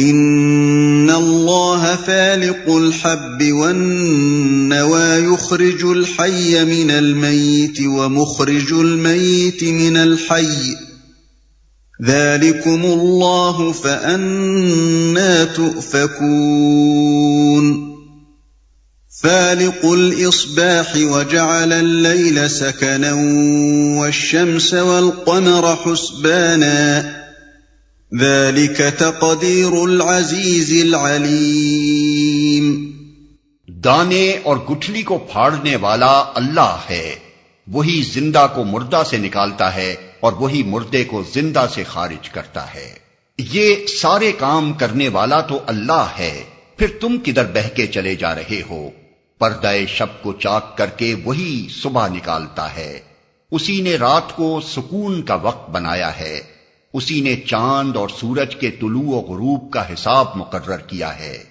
ان الله فالق الحب والنوى يخرج الحي من الميت ومخرج الميت من الحي ذلكم الله فأنا تؤفكون فالق الإصباح وجعل الليل سكنا والشمس والقمر حسبانا ذلك تقدير العزيز العليم. دانے اور گٹھلی کو پھاڑنے والا اللہ ہے۔ وہی زندہ کو مردہ سے نکالتا ہے اور وہی مردے کو زندہ سے خارج کرتا ہے۔ یہ سارے کام کرنے والا تو اللہ ہے۔ پھر تم کدھر بہ کے چلے جا رہے ہو؟ پردہ شب کو چاک کر کے وہی صبح نکالتا ہے۔ اسی نے رات کو سکون کا وقت بنایا ہے۔ اسی نے چاند اور سورج کے طلوع و غروب کا حساب مقرر کیا ہے۔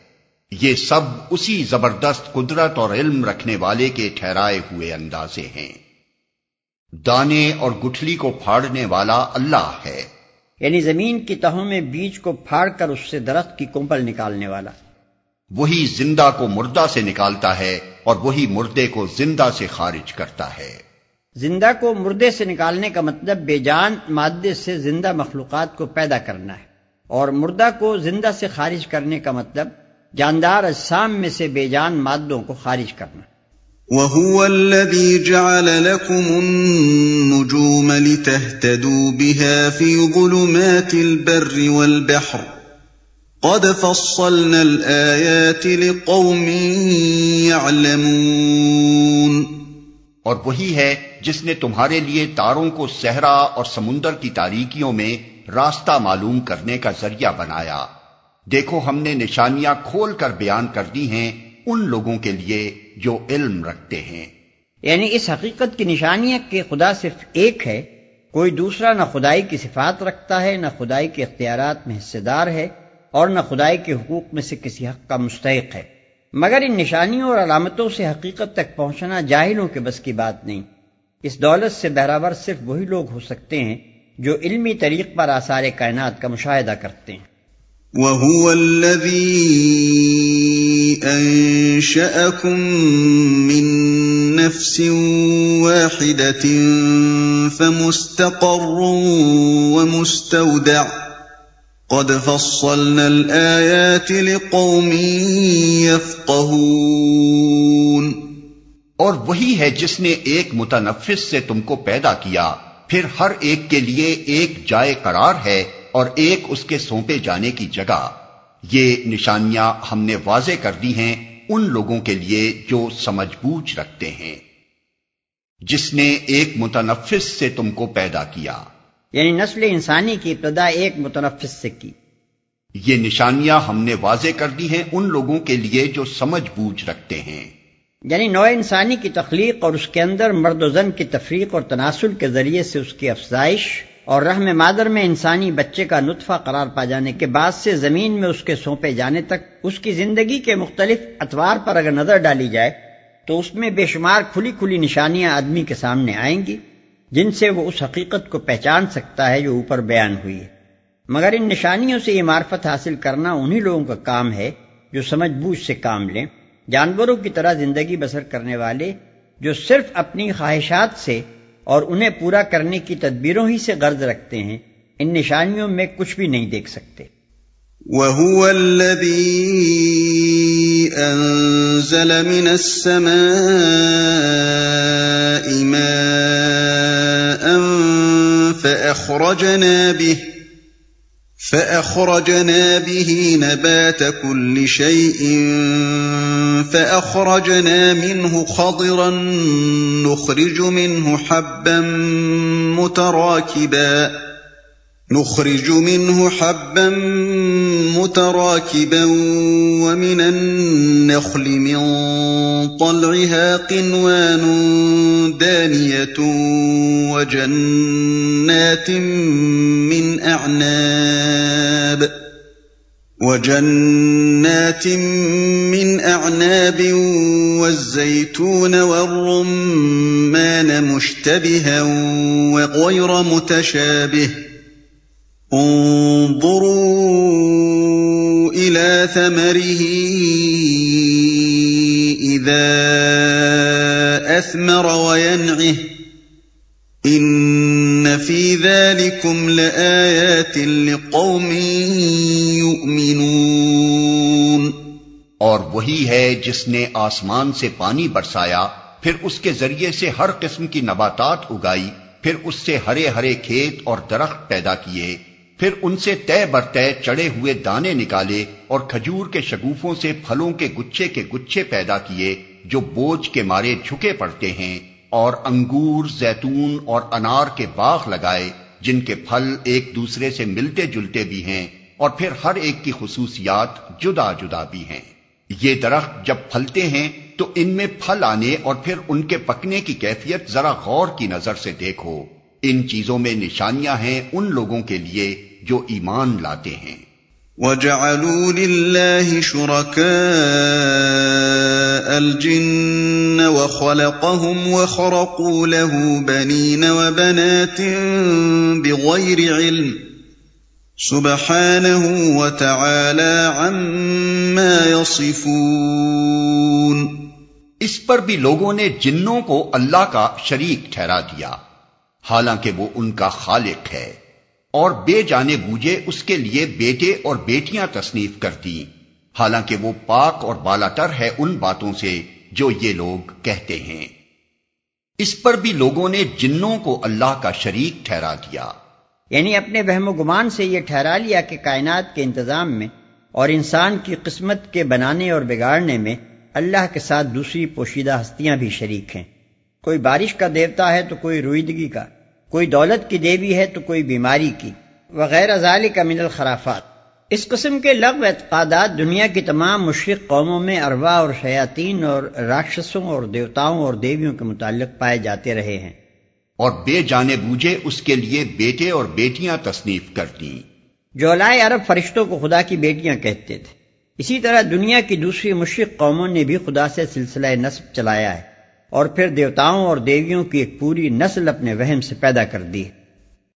یہ سب اسی زبردست قدرت اور علم رکھنے والے کے ٹھہرائے ہوئے اندازے ہیں۔ دانے اور گٹھلی کو پھاڑنے والا اللہ ہے۔ یعنی زمین کی تہوں میں بیج کو پھاڑ کر اس سے درخت کی کمپل نکالنے والا۔ وہی زندہ کو مردہ سے نکالتا ہے اور وہی مردے کو زندہ سے خارج کرتا ہے۔ زندہ کو مردے سے نکالنے کا مطلب بے جان، مادے سے زندہ مخلوقات کو پیدا کرنا ہے۔ اور مردہ کو زندہ سے خارج کرنے کا مطلب جاندار اجسام میں سے بے جان مادوں کو خارج کرنا۔ وهو الذي جعل لكم النجوم لتهتدوا بها في ظلمات البر والبحر قد فصلنا الآيات لقوم يعلمون اور وہی ہے جس نے تمہارے لیے تاروں کو صحرا اور سمندر کی تاریکیوں میں راستہ معلوم کرنے کا ذریعہ بنایا۔ دیکھو ہم نے نشانیاں کھول کر بیان کر دی ہیں ان لوگوں کے لیے جو علم رکھتے ہیں۔ یعنی اس حقیقت کی نشانی ہے کہ خدا صرف ایک ہے، کوئی دوسرا نہ خدائی کی صفات رکھتا ہے، نہ خدائی کے اختیارات میں حصے دار ہے اور نہ خدائی کے حقوق میں سے کسی حق کا مستحق ہے۔ مگر ان نشانیوں اور علامتوں سے حقیقت تک پہنچنا جاہلوں کے بس کی بات نہیں۔ اس دولت سے بہراور صرف وہی لوگ ہو سکتے ہیں جو علمی طریق پر آثار کائنات کا مشاہدہ کرتے ہیں۔ وهو الذي انشاكم من نفس واحده فمستقر ومستودع قد فصلنا الايات لقوم يفقهون اور وہی ہے جس نے ایک متنفس سے تم کو پیدا کیا۔ پھر ہر ایک کے لیے ایک جائے قرار ہے اور ایک اس کے سونپے جانے کی جگہ۔ یہ نشانیاں ہم نے واضح کر دی ہیں ان لوگوں کے لیے جو سمجھ بوجھ رکھتے ہیں۔ جس نے ایک متنفس سے تم کو پیدا کیا۔ یعنی نسل انسانی کی ابتدا ایک متنفس سے کی۔ یہ نشانیاں ہم نے واضح کر دی ہیں ان لوگوں کے لیے جو سمجھ بوجھ رکھتے ہیں۔ یعنی نو انسانی کی تخلیق اور اس کے اندر مرد و زن کی تفریق اور تناسل کے ذریعے سے اس کی افزائش اور رحم مادر میں انسانی بچے کا نطفہ قرار پا جانے کے بعد سے زمین میں اس کے سونپے جانے تک اس کی زندگی کے مختلف اتوار پر اگر نظر ڈالی جائے تو اس میں بے شمار کھلی کھلی نشانیاں آدمی کے سامنے آئیں گی۔ جن سے وہ اس حقیقت کو پہچان سکتا ہے جو اوپر بیان ہوئی ہے۔ مگر ان نشانیوں سے یہ معرفت حاصل کرنا انہی لوگوں کا کام ہے جو سمجھ بوجھ سے کام لیں۔ جانوروں کی طرح زندگی بسر کرنے والے جو صرف اپنی خواہشات سے اور انہیں پورا کرنے کی تدبیروں ہی سے غرض رکھتے ہیں، ان نشانیوں میں کچھ بھی نہیں دیکھ سکتے۔ وَهُوَ الَّذِي أَنزَلَ مِنَ السَّمَاءِ مَاءً فَأَخْرَجْنَا بِهِ فأخرجنا به نبات كل شيء فأخرجنا منه خضرا نخرج منه حبا متراكبا نخرج منه حبا متراكبا ومن النخل من طلعها قنوان دانية وجنات من أعناب وجنات من أعناب والزيتون والرمان مشتبها وغير متشابه ۖ انظروا إلى ثمره إذا أثمر وينعه إن في ذلكم لآيات لقوم يؤمنون اور وہی ہے جس نے آسمان سے پانی برسایا، پھر اس کے ذریعے سے ہر قسم کی نباتات اگائی، پھر اس سے ہرے ہرے کھیت اور درخت پیدا کیے۔ پھر ان سے طے برتے چڑے ہوئے دانے نکالے اور کھجور کے شگوفوں سے پھلوں کے گچھے کے گچھے پیدا کیے جو بوجھ کے مارے جھکے پڑتے ہیں اور انگور، زیتون اور انار کے باغ لگائے جن کے پھل ایک دوسرے سے ملتے جلتے بھی ہیں اور پھر ہر ایک کی خصوصیات جدا جدا بھی ہیں۔ یہ درخت جب پھلتے ہیں تو ان میں پھل آنے اور پھر ان کے پکنے کی کیفیت ذرا غور کی نظر سے دیکھو۔ ان چیزوں میں نشانیاں ہیں ان لوگوں کے لیے جو ایمان لاتے ہیں۔ وَجَعَلُوا لِلَّهِ شُرَكَاءَ الْجِنَّ وَخَلَقَهُمْ وَخَرَقُوا لَهُ بَنِينَ وَبَنَاتٍ بِغَيْرِ عِلْمٍ سبحانه وتعالى عما يصفون۔ اس پر بھی لوگوں نے جنوں کو اللہ کا شریک ٹھہرا دیا۔ حالانکہ وہ ان کا خالق ہے۔ اور بے جانے بوجھے اس کے لیے بیٹے اور بیٹیاں تصنیف کرتی حالانکہ وہ پاک اور بالاتر ہے ان باتوں سے جو یہ لوگ کہتے ہیں۔ اس پر بھی لوگوں نے جنوں کو اللہ کا شریک ٹھہرا دیا۔ یعنی اپنے وہم و گمان سے یہ ٹھہرا لیا کہ کائنات کے انتظام میں اور انسان کی قسمت کے بنانے اور بگاڑنے میں اللہ کے ساتھ دوسری پوشیدہ ہستیاں بھی شریک ہیں۔ کوئی بارش کا دیوتا ہے تو کوئی رویدگی کا۔ کوئی دولت کی دیوی ہے تو کوئی بیماری کی وغیرہ ذالک کا من الخرافات۔ اس قسم کے لغو اعتقادات دنیا کی تمام مشرق قوموں میں اروا اور شیاطین اور راکشسوں اور دیوتاؤں اور دیویوں کے متعلق پائے جاتے رہے ہیں۔ اور بے جانے بوجھے اس کے لیے بیٹے اور بیٹیاں تصنیف کرتی۔ جو لائے عرب فرشتوں کو خدا کی بیٹیاں کہتے تھے۔ اسی طرح دنیا کی دوسری مشرق قوموں نے بھی خدا سے سلسلہ نصب چلایا ہے۔ اور پھر دیوتاؤں اور دیویوں کی ایک پوری نسل اپنے وہم سے پیدا کر دی۔ ہے